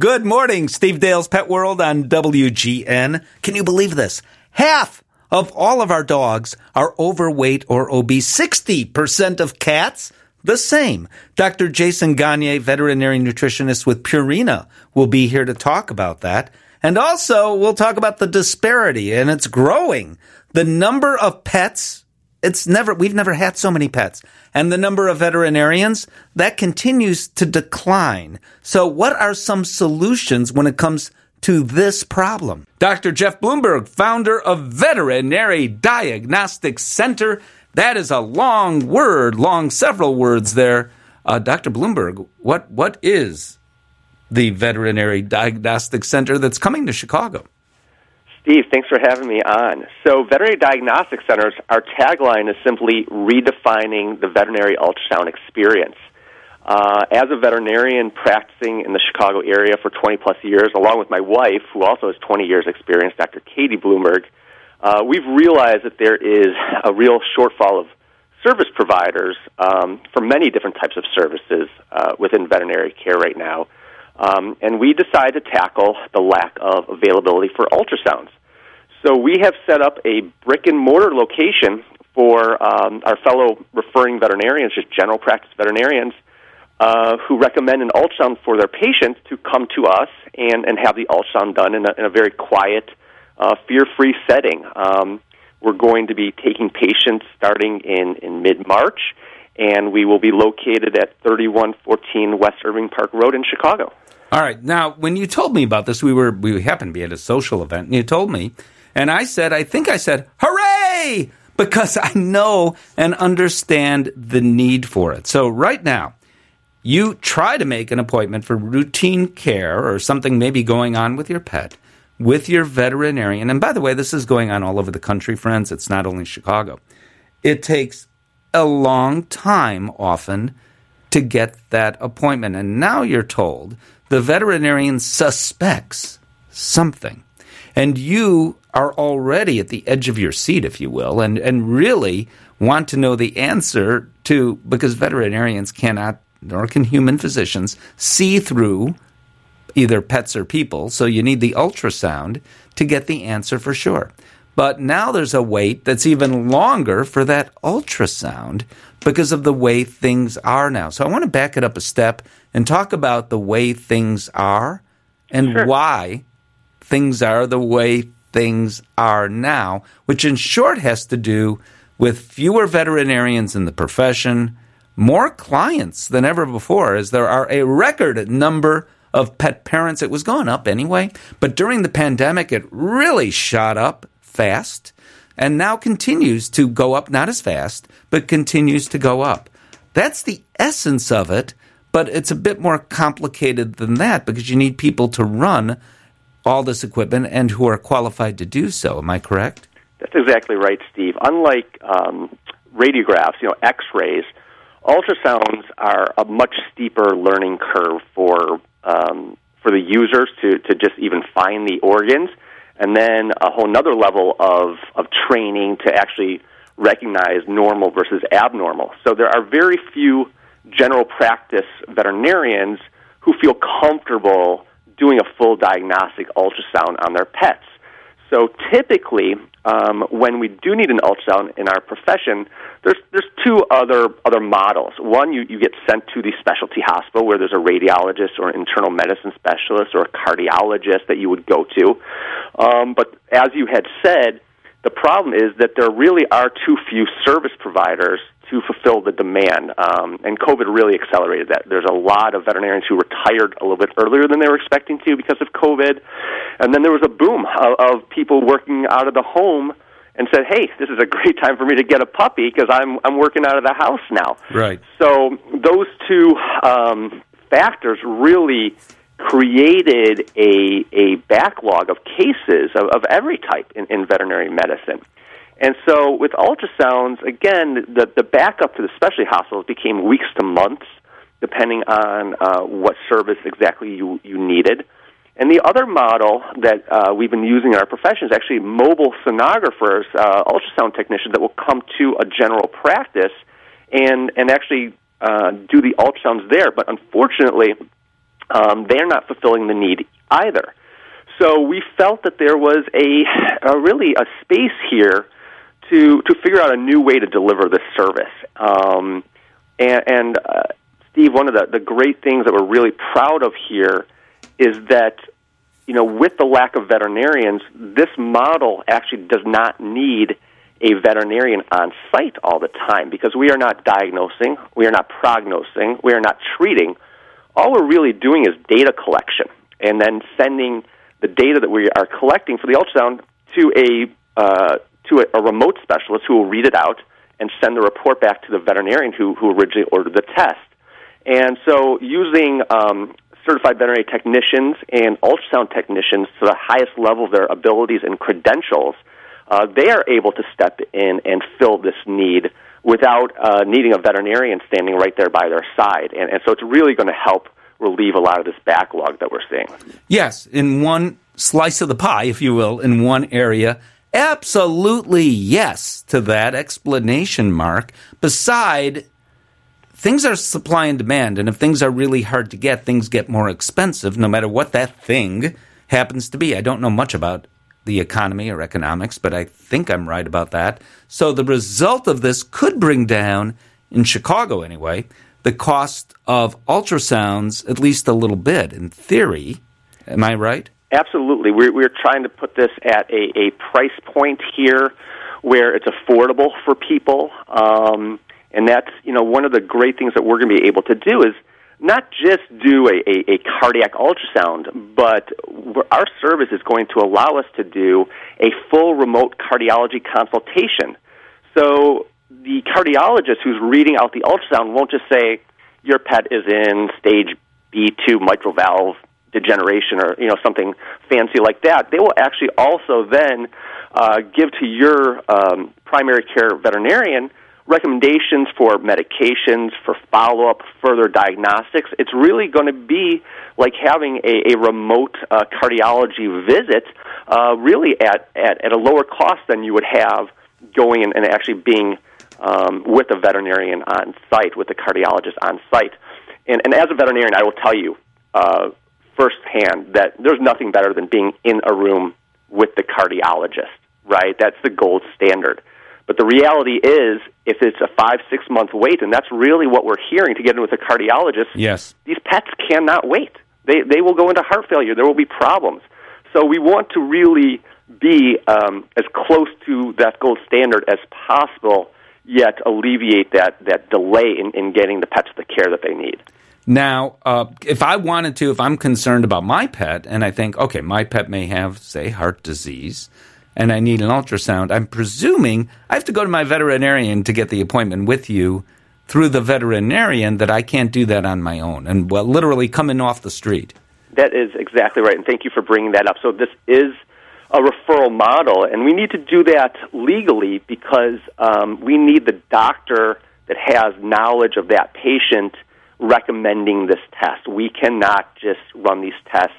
Good morning, Steve Dale's Pet World on WGN. Can you believe this? Half of all of our dogs are overweight or obese. 60% of cats, the same. Dr. Jason Gagne, veterinary nutritionist with Purina, will be here to talk about that. And also, we'll talk about the disparity, and it's growing. The number of pets, it's never, we've never had so many pets. And the number of veterinarians, that continues to decline. So, what are some solutions when it comes to this problem? Dr. Jeff Bloomberg, founder of Veterinary Diagnostic Center. That is a long word, long several words there. Uh, Dr. Bloomberg, what, what is the Veterinary Diagnostic Center that's coming to Chicago? Steve, thanks for having me on. So, veterinary diagnostic centers, our tagline is simply redefining the veterinary ultrasound experience. Uh, as a veterinarian practicing in the Chicago area for 20 plus years, along with my wife, who also has 20 years' experience, Dr. Katie Bloomberg, uh, we've realized that there is a real shortfall of service providers um, for many different types of services uh, within veterinary care right now. Um, and we decided to tackle the lack of availability for ultrasounds. So we have set up a brick and mortar location for um, our fellow referring veterinarians, just general practice veterinarians, uh, who recommend an ultrasound for their patients to come to us and, and have the ultrasound done in a, in a very quiet, uh, fear free setting. Um, we're going to be taking patients starting in, in mid March, and we will be located at 3114 West Irving Park Road in Chicago. All right. Now, when you told me about this, we were we happened to be at a social event, and you told me, and I said, I think I said, "Hooray!" because I know and understand the need for it. So right now, you try to make an appointment for routine care or something maybe going on with your pet with your veterinarian. And by the way, this is going on all over the country, friends. It's not only Chicago. It takes a long time often to get that appointment. And now you're told the veterinarian suspects something. And you are already at the edge of your seat, if you will, and, and really want to know the answer to, because veterinarians cannot, nor can human physicians, see through either pets or people. So you need the ultrasound to get the answer for sure. But now there's a wait that's even longer for that ultrasound because of the way things are now. So I want to back it up a step and talk about the way things are and sure. why things are the way things are now, which in short has to do with fewer veterinarians in the profession, more clients than ever before, as there are a record number of pet parents. It was going up anyway, but during the pandemic, it really shot up fast and now continues to go up, not as fast, but continues to go up. That's the essence of it, but it's a bit more complicated than that because you need people to run all this equipment and who are qualified to do so. Am I correct? That's exactly right, Steve. Unlike um, radiographs, you know, X-rays, ultrasounds are a much steeper learning curve for um, for the users to to just even find the organs and then a whole nother level of, of training to actually recognize normal versus abnormal. So there are very few general practice veterinarians who feel comfortable doing a full diagnostic ultrasound on their pets. So typically, um, when we do need an ultrasound in our profession, there's there's two other other models. One, you, you get sent to the specialty hospital where there's a radiologist or an internal medicine specialist or a cardiologist that you would go to. Um, but as you had said, the problem is that there really are too few service providers to fulfill the demand. Um, and COVID really accelerated that. There's a lot of veterinarians who retired a little bit earlier than they were expecting to because of COVID. And then there was a boom of, of people working out of the home and said, "Hey, this is a great time for me to get a puppy because I'm I'm working out of the house now." Right. So those two um, factors really created a a backlog of cases of, of every type in, in veterinary medicine. And so with ultrasounds, again, the, the backup to the specialty hospitals became weeks to months, depending on uh, what service exactly you, you needed. And the other model that uh, we've been using in our profession is actually mobile sonographers, uh, ultrasound technicians that will come to a general practice and, and actually uh, do the ultrasounds there. But unfortunately, um, they're not fulfilling the need either. So we felt that there was a, a really a space here to to figure out a new way to deliver this service. Um, and, and uh, Steve, one of the, the great things that we're really proud of here is that you know with the lack of veterinarians, this model actually does not need a veterinarian on site all the time because we are not diagnosing, we are not prognosing, we are not treating. All we're really doing is data collection and then sending the data that we are collecting for the ultrasound to a uh, to a, a remote specialist who will read it out and send the report back to the veterinarian who, who originally ordered the test. And so, using um, certified veterinary technicians and ultrasound technicians to the highest level of their abilities and credentials, uh, they are able to step in and fill this need without uh, needing a veterinarian standing right there by their side. And, and so, it's really going to help relieve a lot of this backlog that we're seeing. Yes, in one slice of the pie, if you will, in one area. Absolutely yes to that explanation, Mark. Beside, things are supply and demand, and if things are really hard to get, things get more expensive no matter what that thing happens to be. I don't know much about the economy or economics, but I think I'm right about that. So the result of this could bring down, in Chicago anyway, the cost of ultrasounds at least a little bit, in theory. Am I right? Absolutely. We're, we're trying to put this at a, a price point here where it's affordable for people. Um, and that's, you know, one of the great things that we're going to be able to do is not just do a, a, a cardiac ultrasound, but our service is going to allow us to do a full remote cardiology consultation. So the cardiologist who's reading out the ultrasound won't just say your pet is in stage B2 mitral valve degeneration or you know something fancy like that. They will actually also then uh, give to your um, primary care veterinarian recommendations for medications, for follow up, further diagnostics. It's really going to be like having a, a remote uh, cardiology visit, uh, really at, at, at a lower cost than you would have going and, and actually being um, with a veterinarian on site, with a cardiologist on site. And, and as a veterinarian, I will tell you uh, firsthand that there's nothing better than being in a room with the cardiologist, right? That's the gold standard. But the reality is, if it's a five, six month wait, and that's really what we're hearing to get in with a cardiologist, yes. these pets cannot wait. They, they will go into heart failure. There will be problems. So we want to really be um, as close to that gold standard as possible yet alleviate that, that delay in, in getting the pets the care that they need. Now, uh, if I wanted to, if I'm concerned about my pet and I think, okay, my pet may have, say, heart disease and I need an ultrasound, I'm presuming I have to go to my veterinarian to get the appointment with you through the veterinarian that I can't do that on my own and, well, literally coming off the street. That is exactly right. And thank you for bringing that up. So, this is a referral model, and we need to do that legally because um, we need the doctor that has knowledge of that patient recommending this test. We cannot just run these tests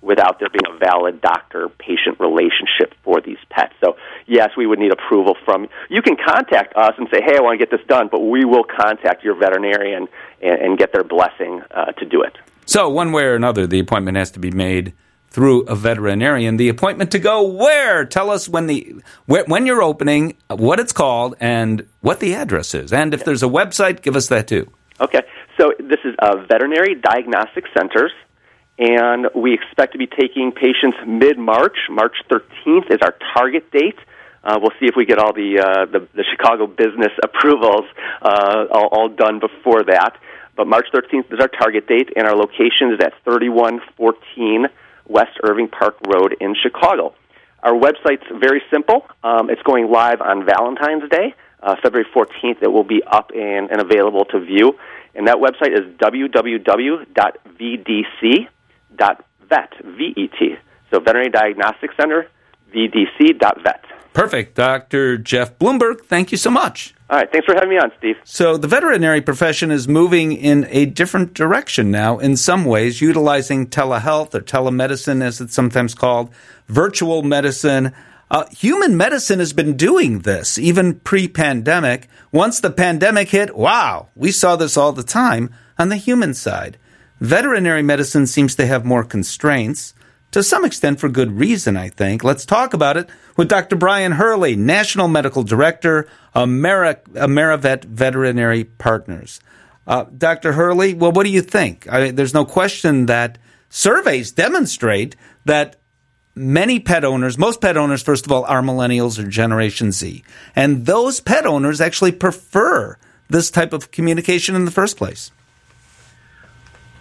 without there being a valid doctor patient relationship for these pets. So, yes, we would need approval from you. can contact us and say, hey, I want to get this done, but we will contact your veterinarian and, and get their blessing uh, to do it. So, one way or another, the appointment has to be made through a veterinarian. The appointment to go where? Tell us when the where, when you're opening, what it's called, and what the address is. And if there's a website, give us that too. Okay. So this is uh, Veterinary Diagnostic Centers, and we expect to be taking patients mid March. March 13th is our target date. Uh, we'll see if we get all the, uh, the, the Chicago business approvals uh, all, all done before that. But March 13th is our target date, and our location is at 3114 West Irving Park Road in Chicago. Our website's very simple. Um, it's going live on Valentine's Day, uh, February 14th. It will be up and, and available to view. And that website is www.vdc.vet, V-E-T. So Veterinary Diagnostic Center, vdc.vet. Perfect. Dr. Jeff Bloomberg, thank you so much. All right. Thanks for having me on, Steve. So, the veterinary profession is moving in a different direction now, in some ways, utilizing telehealth or telemedicine, as it's sometimes called, virtual medicine. Uh, human medicine has been doing this even pre pandemic. Once the pandemic hit, wow, we saw this all the time on the human side. veterinary medicine seems to have more constraints, to some extent for good reason, I think. Let's talk about it with Dr. Brian Hurley, National Medical Director, Ameri- AmeriVet Veterinary Partners. Uh, Dr. Hurley, well, what do you think? I there's no question that surveys demonstrate that many pet owners, most pet owners, first of all, are millennials or Generation Z. And those pet owners actually prefer this type of communication in the first place.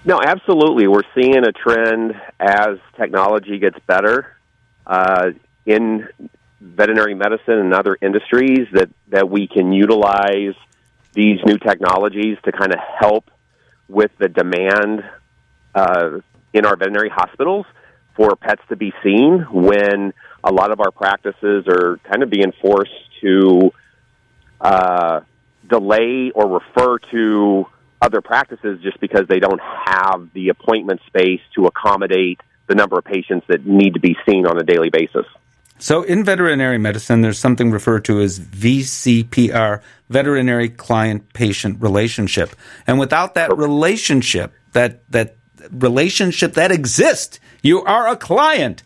No, absolutely. We're seeing a trend as technology gets better uh, in veterinary medicine and other industries that, that we can utilize these new technologies to kind of help with the demand uh, in our veterinary hospitals for pets to be seen when a lot of our practices are kind of being forced to uh, delay or refer to other practices just because they don't have the appointment space to accommodate the number of patients that need to be seen on a daily basis. So, in veterinary medicine, there's something referred to as VCPR, veterinary client patient relationship. And without that relationship, that, that relationship that exists, you are a client,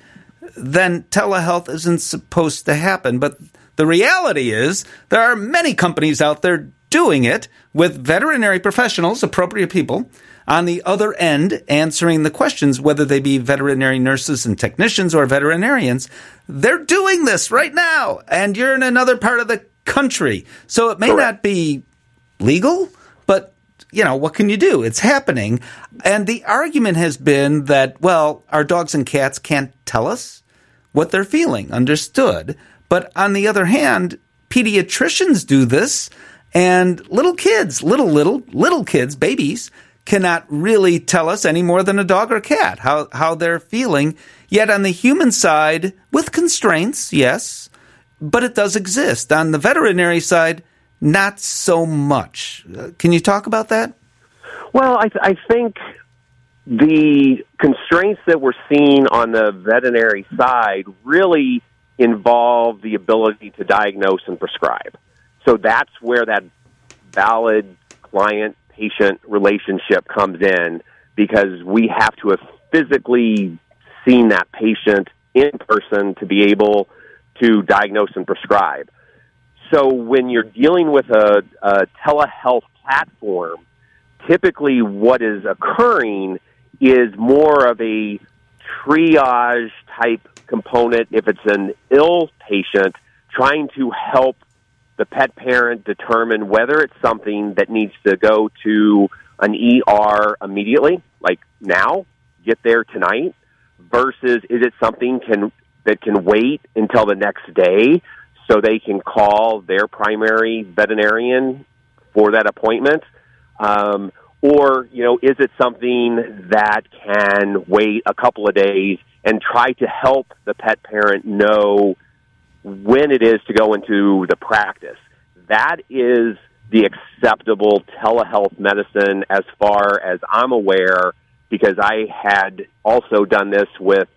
then telehealth isn't supposed to happen. But the reality is, there are many companies out there doing it with veterinary professionals, appropriate people, on the other end answering the questions, whether they be veterinary nurses and technicians or veterinarians. They're doing this right now, and you're in another part of the country. So it may not be legal, but you know, what can you do? It's happening. And the argument has been that, well, our dogs and cats can't tell us what they're feeling. Understood. But on the other hand, pediatricians do this and little kids, little, little, little kids, babies, cannot really tell us any more than a dog or cat how, how they're feeling. Yet on the human side, with constraints, yes, but it does exist. On the veterinary side, not so much. Can you talk about that? Well, I, th- I think the constraints that we're seeing on the veterinary side really involve the ability to diagnose and prescribe. So that's where that valid client patient relationship comes in because we have to have physically seen that patient in person to be able to diagnose and prescribe. So when you're dealing with a, a telehealth platform, typically what is occurring is more of a triage type component if it's an ill patient trying to help the pet parent determine whether it's something that needs to go to an ER immediately, like now, get there tonight, versus is it something can that can wait until the next day so they can call their primary veterinarian for that appointment? Um, or, you know, is it something that can wait a couple of days and try to help the pet parent know when it is to go into the practice. That is the acceptable telehealth medicine as far as I'm aware, because I had also done this with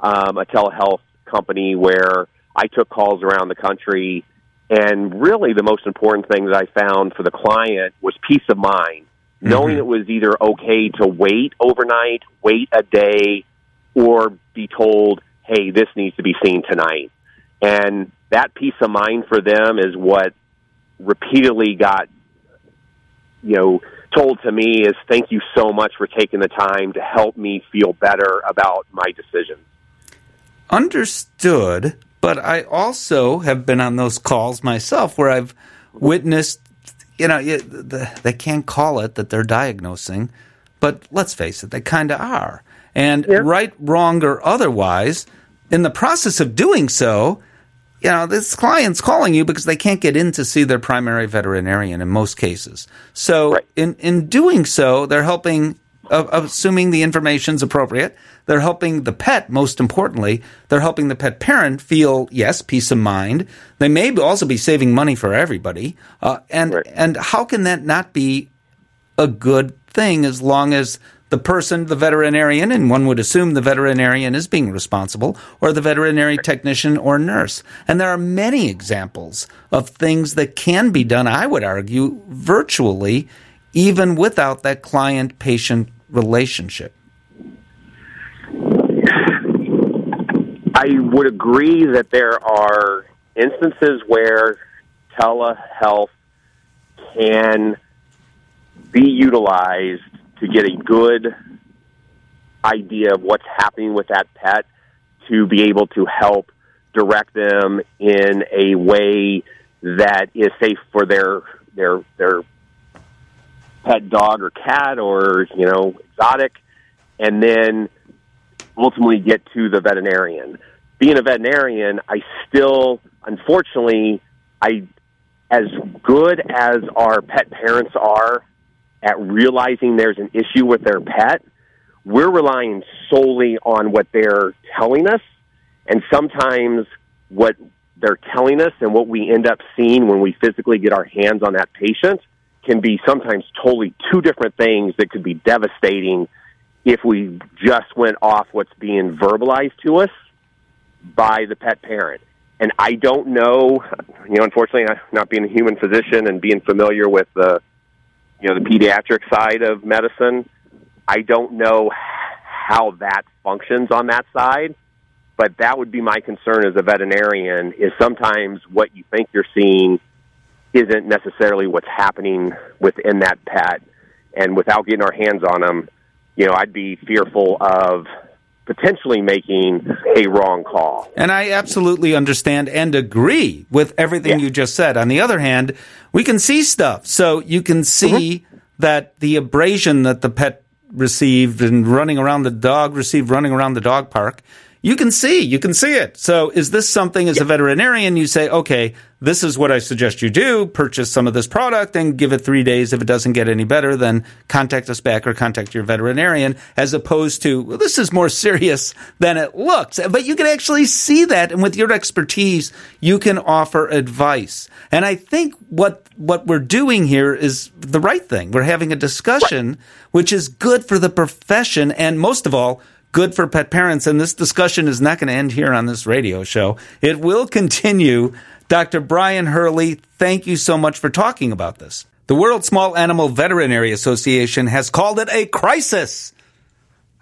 um, a telehealth company where I took calls around the country. And really, the most important thing that I found for the client was peace of mind, mm-hmm. knowing it was either okay to wait overnight, wait a day, or be told, hey, this needs to be seen tonight. And that peace of mind for them is what repeatedly got, you know, told to me is thank you so much for taking the time to help me feel better about my decisions. Understood, but I also have been on those calls myself where I've witnessed, you know, they can't call it that they're diagnosing, but let's face it, they kind of are. And yeah. right, wrong, or otherwise, in the process of doing so, you know, this client's calling you because they can't get in to see their primary veterinarian in most cases. So right. in, in doing so, they're helping, uh, assuming the information's appropriate, they're helping the pet, most importantly, they're helping the pet parent feel, yes, peace of mind. They may also be saving money for everybody. Uh, and, right. and how can that not be a good thing as long as the person, the veterinarian, and one would assume the veterinarian is being responsible, or the veterinary technician or nurse. And there are many examples of things that can be done, I would argue, virtually, even without that client patient relationship? I would agree that there are instances where telehealth can be utilized to get a good idea of what's happening with that pet to be able to help direct them in a way that is safe for their their their pet dog or cat or you know exotic and then ultimately get to the veterinarian. Being a veterinarian i still unfortunately i as good as our pet parents are at realizing there's an issue with their pet we're relying solely on what they're telling us, and sometimes what they're telling us and what we end up seeing when we physically get our hands on that patient can be sometimes totally two different things that could be devastating if we just went off what's being verbalized to us by the pet parent. And I don't know, you know, unfortunately, not being a human physician and being familiar with the, you know, the pediatric side of medicine, I don't know how that functions on that side, but that would be my concern as a veterinarian is sometimes what you think you're seeing isn't necessarily what's happening within that pet and without getting our hands on them, you know, I'd be fearful of potentially making a wrong call. And I absolutely understand and agree with everything yeah. you just said. On the other hand, we can see stuff. So you can see mm-hmm. that the abrasion that the pet received and running around the dog received running around the dog park you can see, you can see it. So is this something as yep. a veterinarian you say, okay, this is what I suggest you do, purchase some of this product and give it three days. If it doesn't get any better, then contact us back or contact your veterinarian as opposed to, well, this is more serious than it looks. But you can actually see that. And with your expertise, you can offer advice. And I think what, what we're doing here is the right thing. We're having a discussion, which is good for the profession. And most of all, good for pet parents. And this discussion is not going to end here on this radio show. It will continue. Dr. Brian Hurley, thank you so much for talking about this. The World Small Animal Veterinary Association has called it a crisis.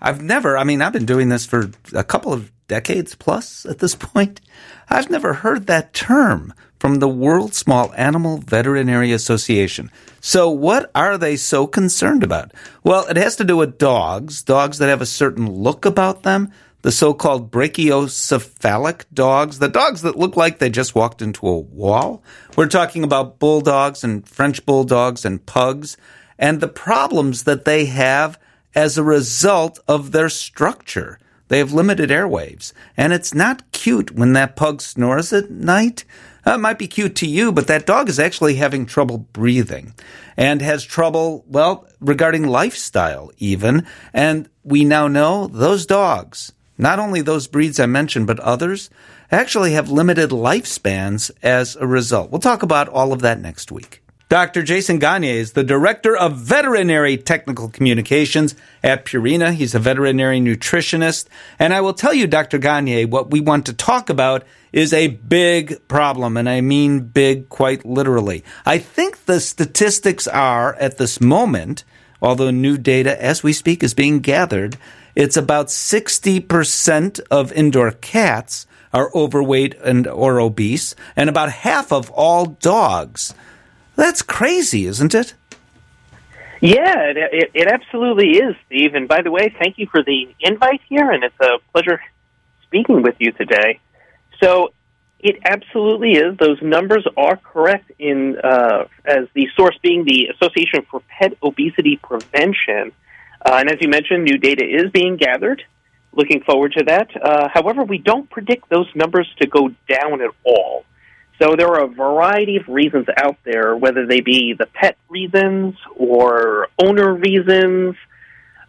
I've never, I mean, I've been doing this for a couple of decades plus at this point. I've never heard that term from the World Small Animal Veterinary Association. So, what are they so concerned about? Well, it has to do with dogs, dogs that have a certain look about them, the so called brachycephalic dogs, the dogs that look like they just walked into a wall. We're talking about bulldogs and French bulldogs and pugs, and the problems that they have as a result of their structure. They have limited airwaves, and it's not cute when that pug snores at night. Uh, it might be cute to you, but that dog is actually having trouble breathing and has trouble, well, regarding lifestyle even. And we now know those dogs, not only those breeds I mentioned, but others, actually have limited lifespans as a result. We'll talk about all of that next week. Dr. Jason Gagne is the Director of Veterinary Technical Communications at Purina. He's a veterinary nutritionist. And I will tell you, Dr. Gagne, what we want to talk about is a big problem. And I mean big quite literally. I think the statistics are at this moment, although new data as we speak is being gathered, it's about 60% of indoor cats are overweight and or obese, and about half of all dogs that's crazy, isn't it? Yeah, it, it, it absolutely is, Steve. And by the way, thank you for the invite here, and it's a pleasure speaking with you today. So, it absolutely is. Those numbers are correct in uh, as the source being the Association for Pet Obesity Prevention. Uh, and as you mentioned, new data is being gathered. Looking forward to that. Uh, however, we don't predict those numbers to go down at all. So there are a variety of reasons out there, whether they be the pet reasons or owner reasons,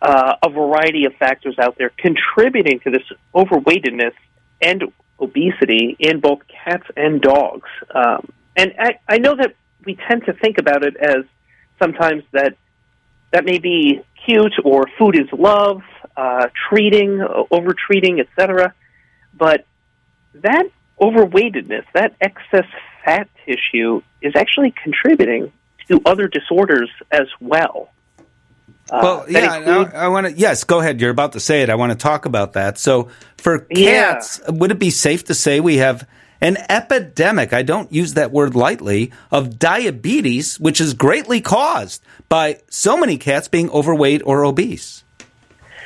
uh, a variety of factors out there contributing to this overweightedness and obesity in both cats and dogs. Um, and I, I know that we tend to think about it as sometimes that that may be cute or food is love, uh, treating, over treating, etc. But that overweightedness, that excess fat tissue, is actually contributing to other disorders as well. Uh, well, yeah, include- I, I want to. Yes, go ahead. You're about to say it. I want to talk about that. So, for cats, yeah. would it be safe to say we have an epidemic? I don't use that word lightly of diabetes, which is greatly caused by so many cats being overweight or obese.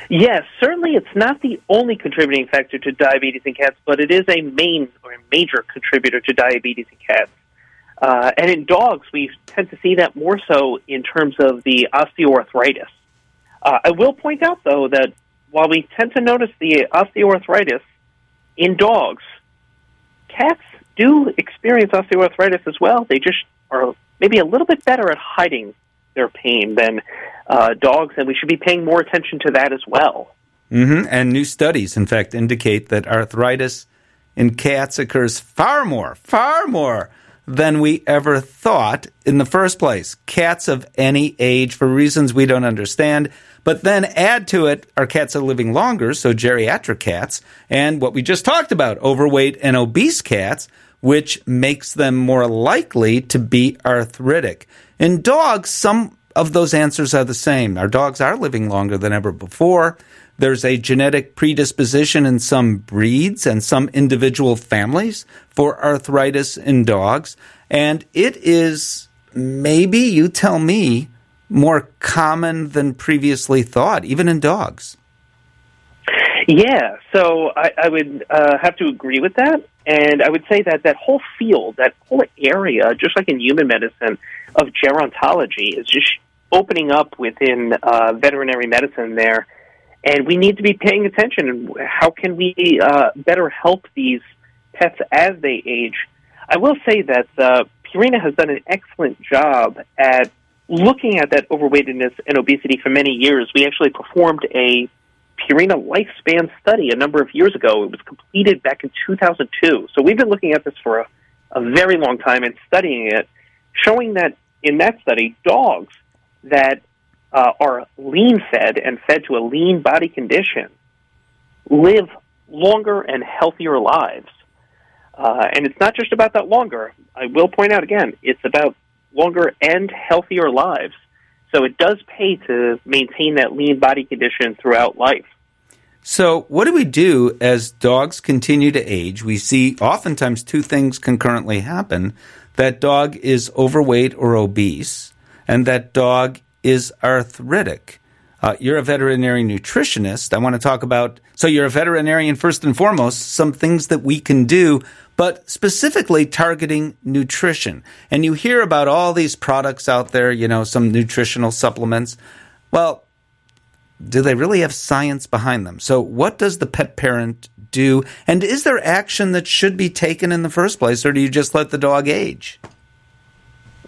Yes, certainly it's not the only contributing factor to diabetes in cats, but it is a main or a major contributor to diabetes in cats. Uh, and in dogs, we tend to see that more so in terms of the osteoarthritis. Uh, I will point out, though, that while we tend to notice the osteoarthritis in dogs, cats do experience osteoarthritis as well. They just are maybe a little bit better at hiding their pain than uh, dogs, and we should be paying more attention to that as well. Mm-hmm. And new studies, in fact, indicate that arthritis in cats occurs far more, far more than we ever thought in the first place. Cats of any age, for reasons we don't understand. But then add to it, our cats are living longer, so geriatric cats, and what we just talked about, overweight and obese cats, which makes them more likely to be arthritic. In dogs, some of those answers are the same. Our dogs are living longer than ever before. There's a genetic predisposition in some breeds and some individual families for arthritis in dogs. And it is maybe, you tell me, more common than previously thought, even in dogs. Yeah, so I, I would uh, have to agree with that. And I would say that that whole field, that whole area, just like in human medicine, of gerontology is just opening up within uh, veterinary medicine there and we need to be paying attention. And How can we uh, better help these pets as they age? I will say that uh, Purina has done an excellent job at looking at that overweightedness and obesity for many years. We actually performed a Purina lifespan study a number of years ago. It was completed back in 2002. So we've been looking at this for a, a very long time and studying it, showing that in that study, dogs that uh, are lean fed and fed to a lean body condition live longer and healthier lives. Uh, and it's not just about that longer. I will point out again, it's about longer and healthier lives. So it does pay to maintain that lean body condition throughout life. So, what do we do as dogs continue to age? We see oftentimes two things concurrently happen that dog is overweight or obese, and that dog is arthritic. Uh, you're a veterinary nutritionist. I want to talk about, so you're a veterinarian first and foremost, some things that we can do, but specifically targeting nutrition. And you hear about all these products out there, you know, some nutritional supplements. Well, do they really have science behind them? So, what does the pet parent do? And is there action that should be taken in the first place, or do you just let the dog age?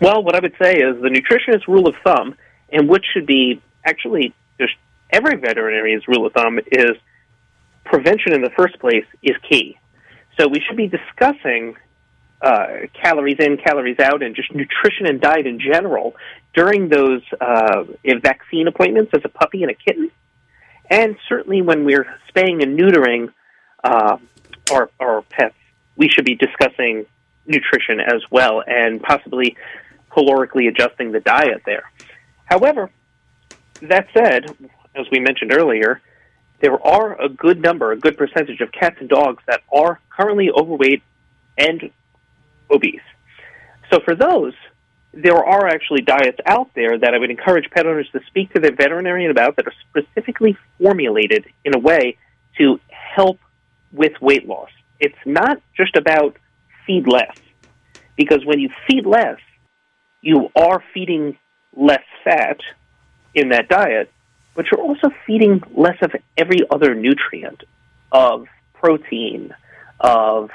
Well, what I would say is the nutritionist rule of thumb and which should be actually just every veterinarian's rule of thumb is prevention in the first place is key. So we should be discussing uh, calories in, calories out, and just nutrition and diet in general during those uh, vaccine appointments as a puppy and a kitten, and certainly when we're spaying and neutering uh, our, our pets, we should be discussing nutrition as well, and possibly calorically adjusting the diet there. However, that said, as we mentioned earlier, there are a good number, a good percentage of cats and dogs that are currently overweight and obese. So for those, there are actually diets out there that I would encourage pet owners to speak to their veterinarian about that are specifically formulated in a way to help with weight loss. It's not just about feed less, because when you feed less, you are feeding less fat in that diet, but you're also feeding less of every other nutrient of protein, of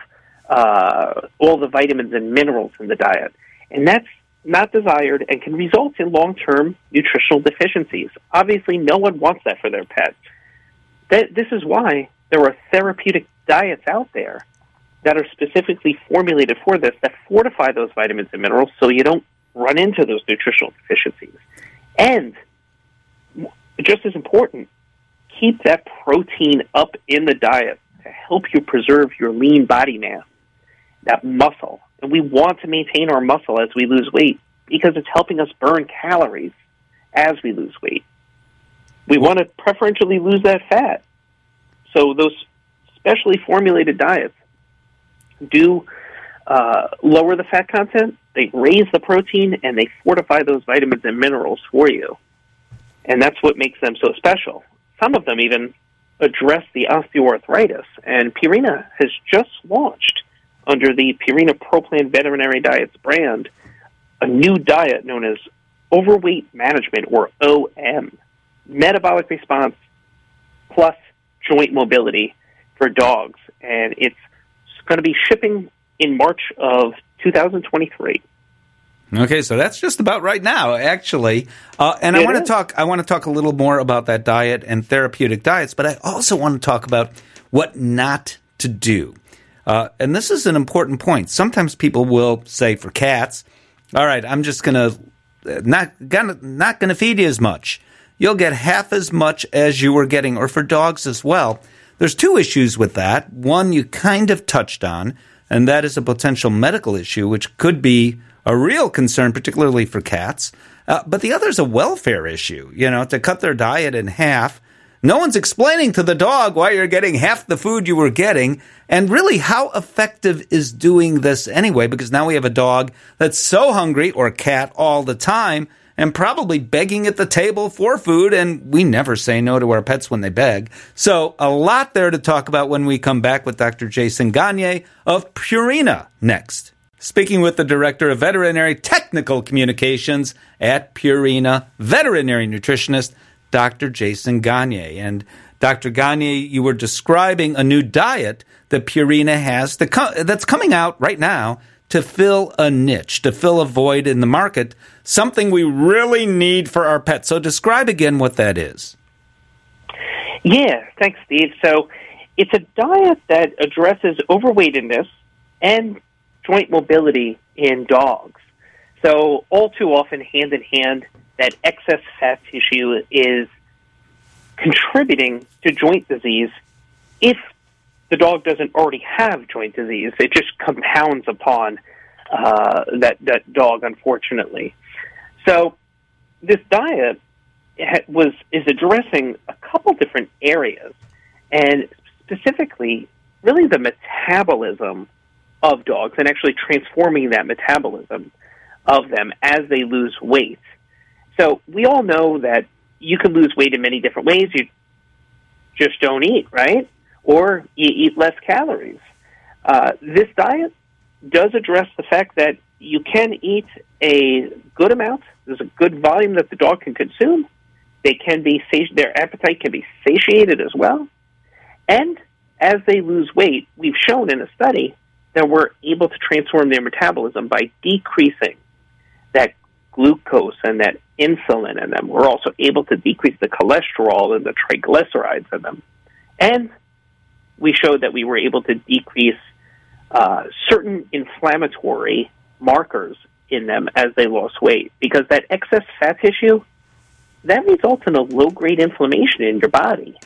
uh, all the vitamins and minerals in the diet. And that's not desired and can result in long term nutritional deficiencies. Obviously, no one wants that for their pet. That, this is why there are therapeutic diets out there that are specifically formulated for this that fortify those vitamins and minerals so you don't run into those nutritional deficiencies. And just as important, keep that protein up in the diet to help you preserve your lean body mass, that muscle. And we want to maintain our muscle as we lose weight because it's helping us burn calories as we lose weight. We want to preferentially lose that fat. So those specially formulated diets do uh, lower the fat content, they raise the protein, and they fortify those vitamins and minerals for you. And that's what makes them so special. Some of them even address the osteoarthritis, and Purina has just launched under the Purina ProPlan Veterinary Diets brand a new diet known as Overweight Management, or OM, metabolic response plus joint mobility for dogs. And it's going to be shipping in March of 2023. Okay, so that's just about right now, actually. Uh, and I want to talk. I want to talk a little more about that diet and therapeutic diets, but I also want to talk about what not to do. Uh, and this is an important point. Sometimes people will say for cats, "All right, I'm just gonna not gonna not gonna feed you as much. You'll get half as much as you were getting." Or for dogs as well. There's two issues with that. One you kind of touched on, and that is a potential medical issue, which could be a real concern, particularly for cats. Uh, but the other is a welfare issue. You know, to cut their diet in half. No one's explaining to the dog why you're getting half the food you were getting. And really, how effective is doing this anyway? Because now we have a dog that's so hungry, or a cat all the time, and probably begging at the table for food. And we never say no to our pets when they beg. So, a lot there to talk about when we come back with Dr. Jason Gagne of Purina next speaking with the Director of Veterinary Technical Communications at Purina, veterinary nutritionist Dr. Jason Gagne. And Dr. Gagne, you were describing a new diet that Purina has that's coming out right now to fill a niche, to fill a void in the market, something we really need for our pets. So describe again what that is. Yeah, thanks, Steve. So it's a diet that addresses overweightedness and joint mobility in dogs. So, all too often, hand in hand, that excess fat tissue is contributing to joint disease if the dog doesn't already have joint disease. It just compounds upon uh, that, that dog, unfortunately. So, this diet was is addressing a couple different areas, and specifically, really the metabolism of dogs and actually transforming that metabolism of them as they lose weight. So we all know that you can lose weight in many different ways. You just don't eat, right? Or you eat less calories. Uh, this diet does address the fact that you can eat a good amount. There's a good volume that the dog can consume. They can be their appetite can be satiated as well. And as they lose weight, we've shown in a study that we're able to transform their metabolism by decreasing that glucose and that insulin in them. We're also able to decrease the cholesterol and the triglycerides in them. And we showed that we were able to decrease uh, certain inflammatory markers in them as they lost weight because that excess fat tissue that results in a low grade inflammation in your body.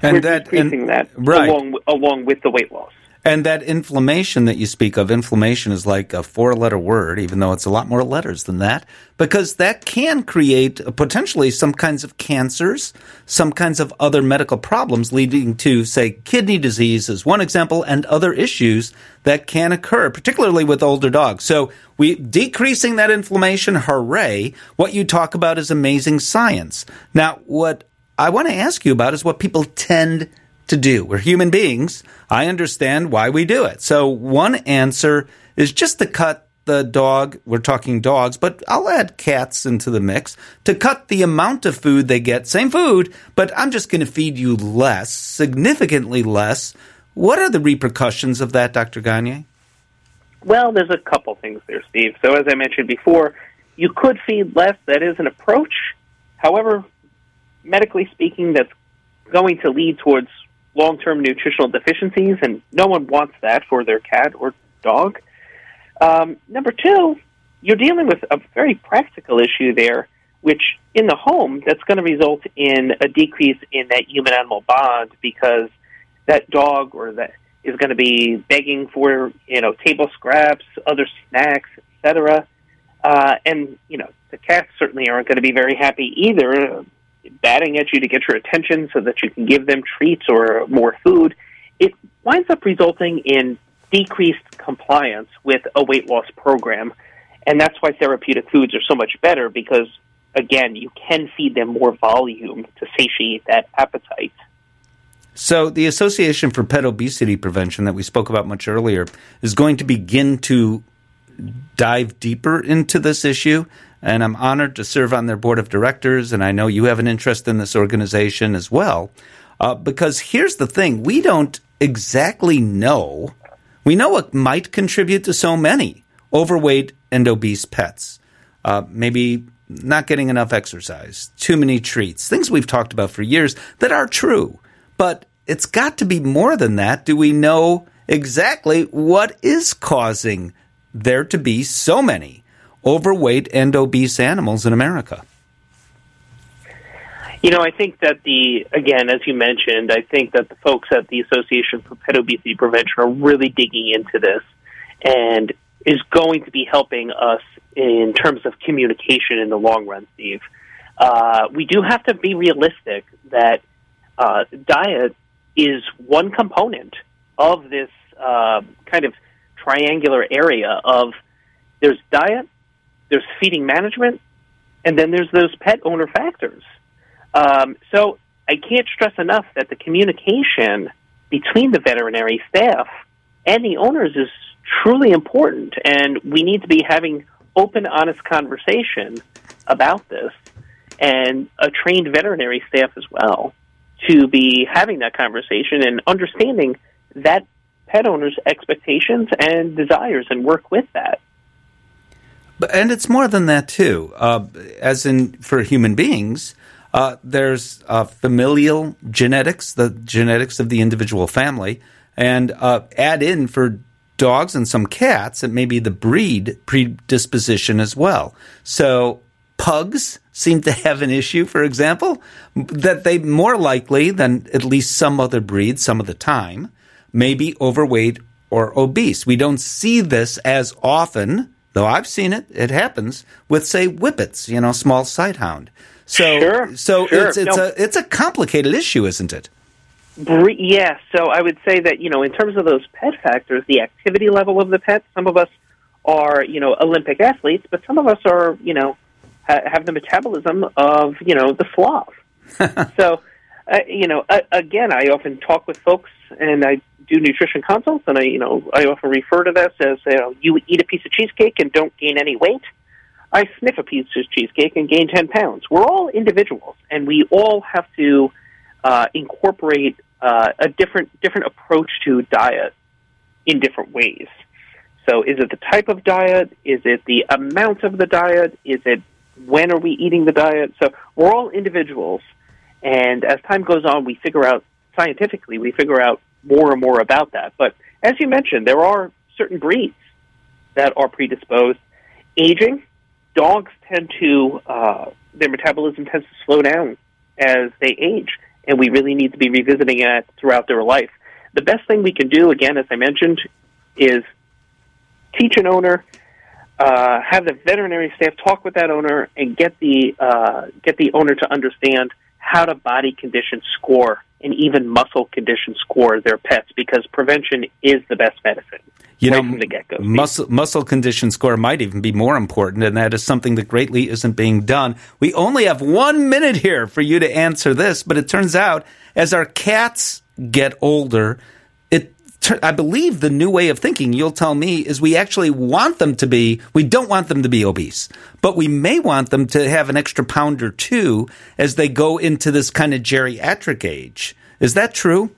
And We're that and, that right. along along with the weight loss. And that inflammation that you speak of, inflammation is like a four letter word, even though it's a lot more letters than that, because that can create potentially some kinds of cancers, some kinds of other medical problems leading to, say, kidney disease is one example, and other issues that can occur, particularly with older dogs. So we decreasing that inflammation, hooray. What you talk about is amazing science. Now, what I want to ask you about is what people tend to do. We're human beings. I understand why we do it. So one answer is just to cut the dog, we're talking dogs, but I'll add cats into the mix to cut the amount of food they get. Same food, but I'm just going to feed you less, significantly less. What are the repercussions of that, Dr. Gagne? Well, there's a couple things there, Steve. So, as I mentioned before, you could feed less. That is an approach. However, medically speaking, that's going to lead towards long term nutritional deficiencies, and no one wants that for their cat or dog. Um, number two, you're dealing with a very practical issue there, which in the home, that's going to result in a decrease in that human animal bond because that dog or that is going to be begging for you know table scraps, other snacks, etc. Uh, and, you know, the cats certainly aren't going to be very happy either, batting at you to get your attention so that you can give them treats or more food. It winds up resulting in decreased compliance with a weight loss program. And that's why therapeutic foods are so much better because, again, you can feed them more volume to satiate that appetite. So, the Association for Pet Obesity Prevention that we spoke about much earlier is going to begin to dive deeper into this issue. And I'm honored to serve on their board of directors. And I know you have an interest in this organization as well. Uh, because here's the thing we don't exactly know. We know what might contribute to so many overweight and obese pets. Uh, maybe not getting enough exercise, too many treats, things we've talked about for years that are true. But it's got to be more than that. Do we know exactly what is causing there to be so many overweight and obese animals in America? You know, I think that the, again, as you mentioned, I think that the folks at the Association for Pet Obesity Prevention are really digging into this and is going to be helping us in terms of communication in the long run, Steve. Uh, we do have to be realistic that uh, diet is one component of this uh, kind of triangular area of there's diet, there's feeding management, and then there's those pet owner factors. Um, so I can't stress enough that the communication between the veterinary staff and the owners is truly important, and we need to be having open, honest conversation about this, and a trained veterinary staff as well to be having that conversation and understanding that pet owners' expectations and desires and work with that. But, and it's more than that too. Uh, as in for human beings, uh, there's uh, familial genetics, the genetics of the individual family, and uh, add in for dogs and some cats, it may be the breed predisposition as well. So pugs seem to have an issue, for example, that they more likely than at least some other breeds, some of the time, may be overweight or obese. We don't see this as often, though I've seen it. It happens with, say, whippets, you know, small sighthound. So, sure, so sure. it's it's no. a it's a complicated issue, isn't it? Yeah. So I would say that you know, in terms of those pet factors, the activity level of the pet. Some of us are you know Olympic athletes, but some of us are you know ha- have the metabolism of you know the sloth. so, uh, you know, uh, again, I often talk with folks, and I do nutrition consults, and I you know I often refer to this as you, know, you eat a piece of cheesecake and don't gain any weight. I sniff a piece of cheesecake and gain 10 pounds. We're all individuals, and we all have to uh, incorporate uh, a different different approach to diet in different ways. So, is it the type of diet? Is it the amount of the diet? Is it when are we eating the diet? So, we're all individuals, and as time goes on, we figure out scientifically, we figure out more and more about that. But as you mentioned, there are certain breeds that are predisposed. Aging, dogs tend to uh, their metabolism tends to slow down as they age, and we really need to be revisiting it throughout their life. The best thing we can do, again, as I mentioned, is teach an owner, uh, have the veterinary staff talk with that owner, and get the uh, get the owner to understand how to body condition score and even muscle condition score their pets because prevention is the best medicine. You know, from the get-go. muscle muscle condition score might even be more important, and that is something that greatly isn't being done. We only have one minute here for you to answer this, but it turns out as our cats get older, I believe the new way of thinking, you'll tell me, is we actually want them to be, we don't want them to be obese, but we may want them to have an extra pound or two as they go into this kind of geriatric age. Is that true?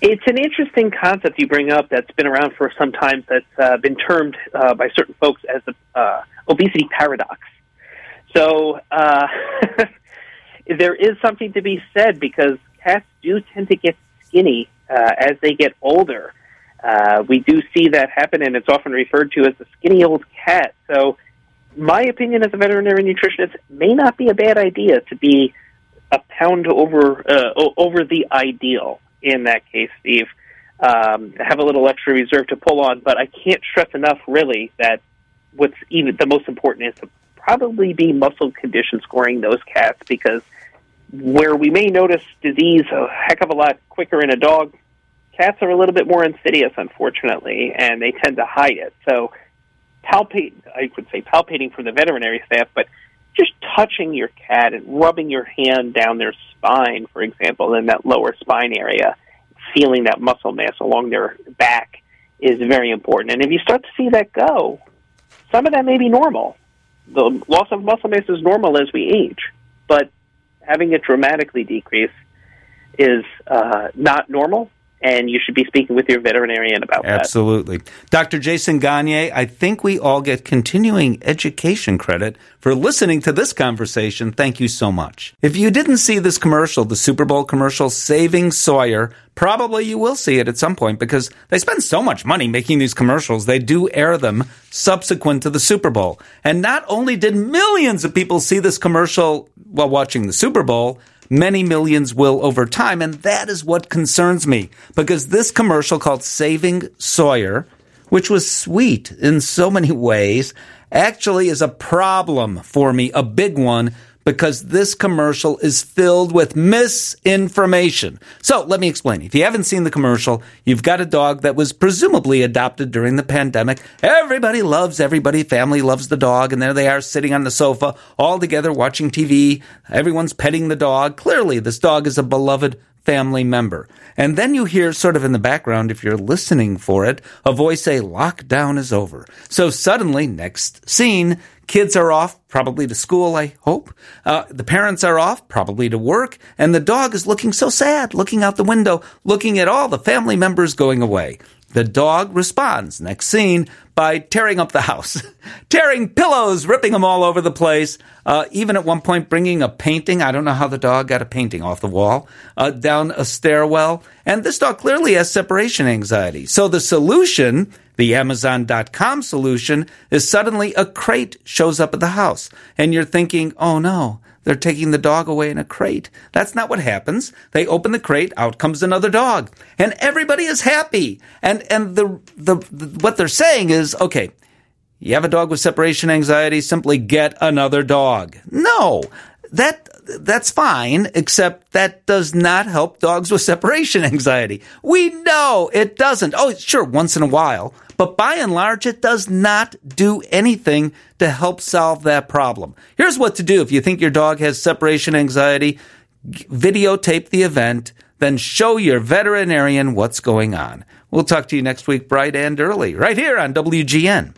It's an interesting concept you bring up that's been around for some time that's uh, been termed uh, by certain folks as the uh, obesity paradox. So uh, there is something to be said because cats do tend to get skinny uh, as they get older. Uh, we do see that happen, and it's often referred to as the skinny old cat. So, my opinion as a veterinary nutritionist may not be a bad idea to be a pound over over the ideal in that case, Steve. Um, have a little extra reserve to pull on, but I can't stress enough, really, that what's even the most important is to probably be muscle condition scoring those cats because where we may notice disease a heck of a lot quicker in a dog, cats are a little bit more insidious, unfortunately, and they tend to hide it. So, palpate, I would say palpating from the veterinary staff, but just touching your cat and rubbing your hand down their spine, for example, in that lower spine area, feeling that muscle mass along their back is very important. And if you start to see that go, some of that may be normal. The loss of muscle mass is normal as we age, but having it dramatically decrease is uh, not normal and you should be speaking with your veterinarian about Absolutely. that. Absolutely. Dr. Jason Gagne, I think we all get continuing education credit for listening to this conversation. Thank you so much. If you didn't see this commercial, the Super Bowl commercial, Saving Sawyer, probably you will see it at some point because they spend so much money making these commercials. They do air them subsequent to the Super Bowl. And not only did millions of people see this commercial while watching the Super Bowl, Many millions will over time. And that is what concerns me because this commercial called Saving Sawyer, which was sweet in so many ways, actually is a problem for me, a big one because this commercial is filled with misinformation. So let me explain. If you haven't seen the commercial, you've got a dog that was presumably adopted during the pandemic. Everybody loves everybody. Family loves the dog. And there they are sitting on the sofa all together watching TV. Everyone's petting the dog. Clearly, this dog is a beloved family member. And then you hear sort of in the background, if you're listening for it, a voice say, lockdown is over. So suddenly, next scene, kids are off, probably to school, I hope. Uh, the parents are off, probably to work. And the dog is looking so sad, looking out the window, looking at all the family members going away. The dog responds, next scene, by tearing up the house, tearing pillows, ripping them all over the place. Uh, even at one point, bringing a painting. I don't know how the dog got a painting off the wall uh, down a stairwell. And this dog clearly has separation anxiety. So the solution, the Amazon.com solution, is suddenly a crate shows up at the house, and you're thinking, "Oh no." They're taking the dog away in a crate. That's not what happens. They open the crate, out comes another dog, and everybody is happy. And and the the, the what they're saying is, okay, you have a dog with separation anxiety, simply get another dog. No. That that's fine, except that does not help dogs with separation anxiety. We know it doesn't. Oh, sure, once in a while, but by and large, it does not do anything to help solve that problem. Here's what to do if you think your dog has separation anxiety videotape the event, then show your veterinarian what's going on. We'll talk to you next week, bright and early, right here on WGN.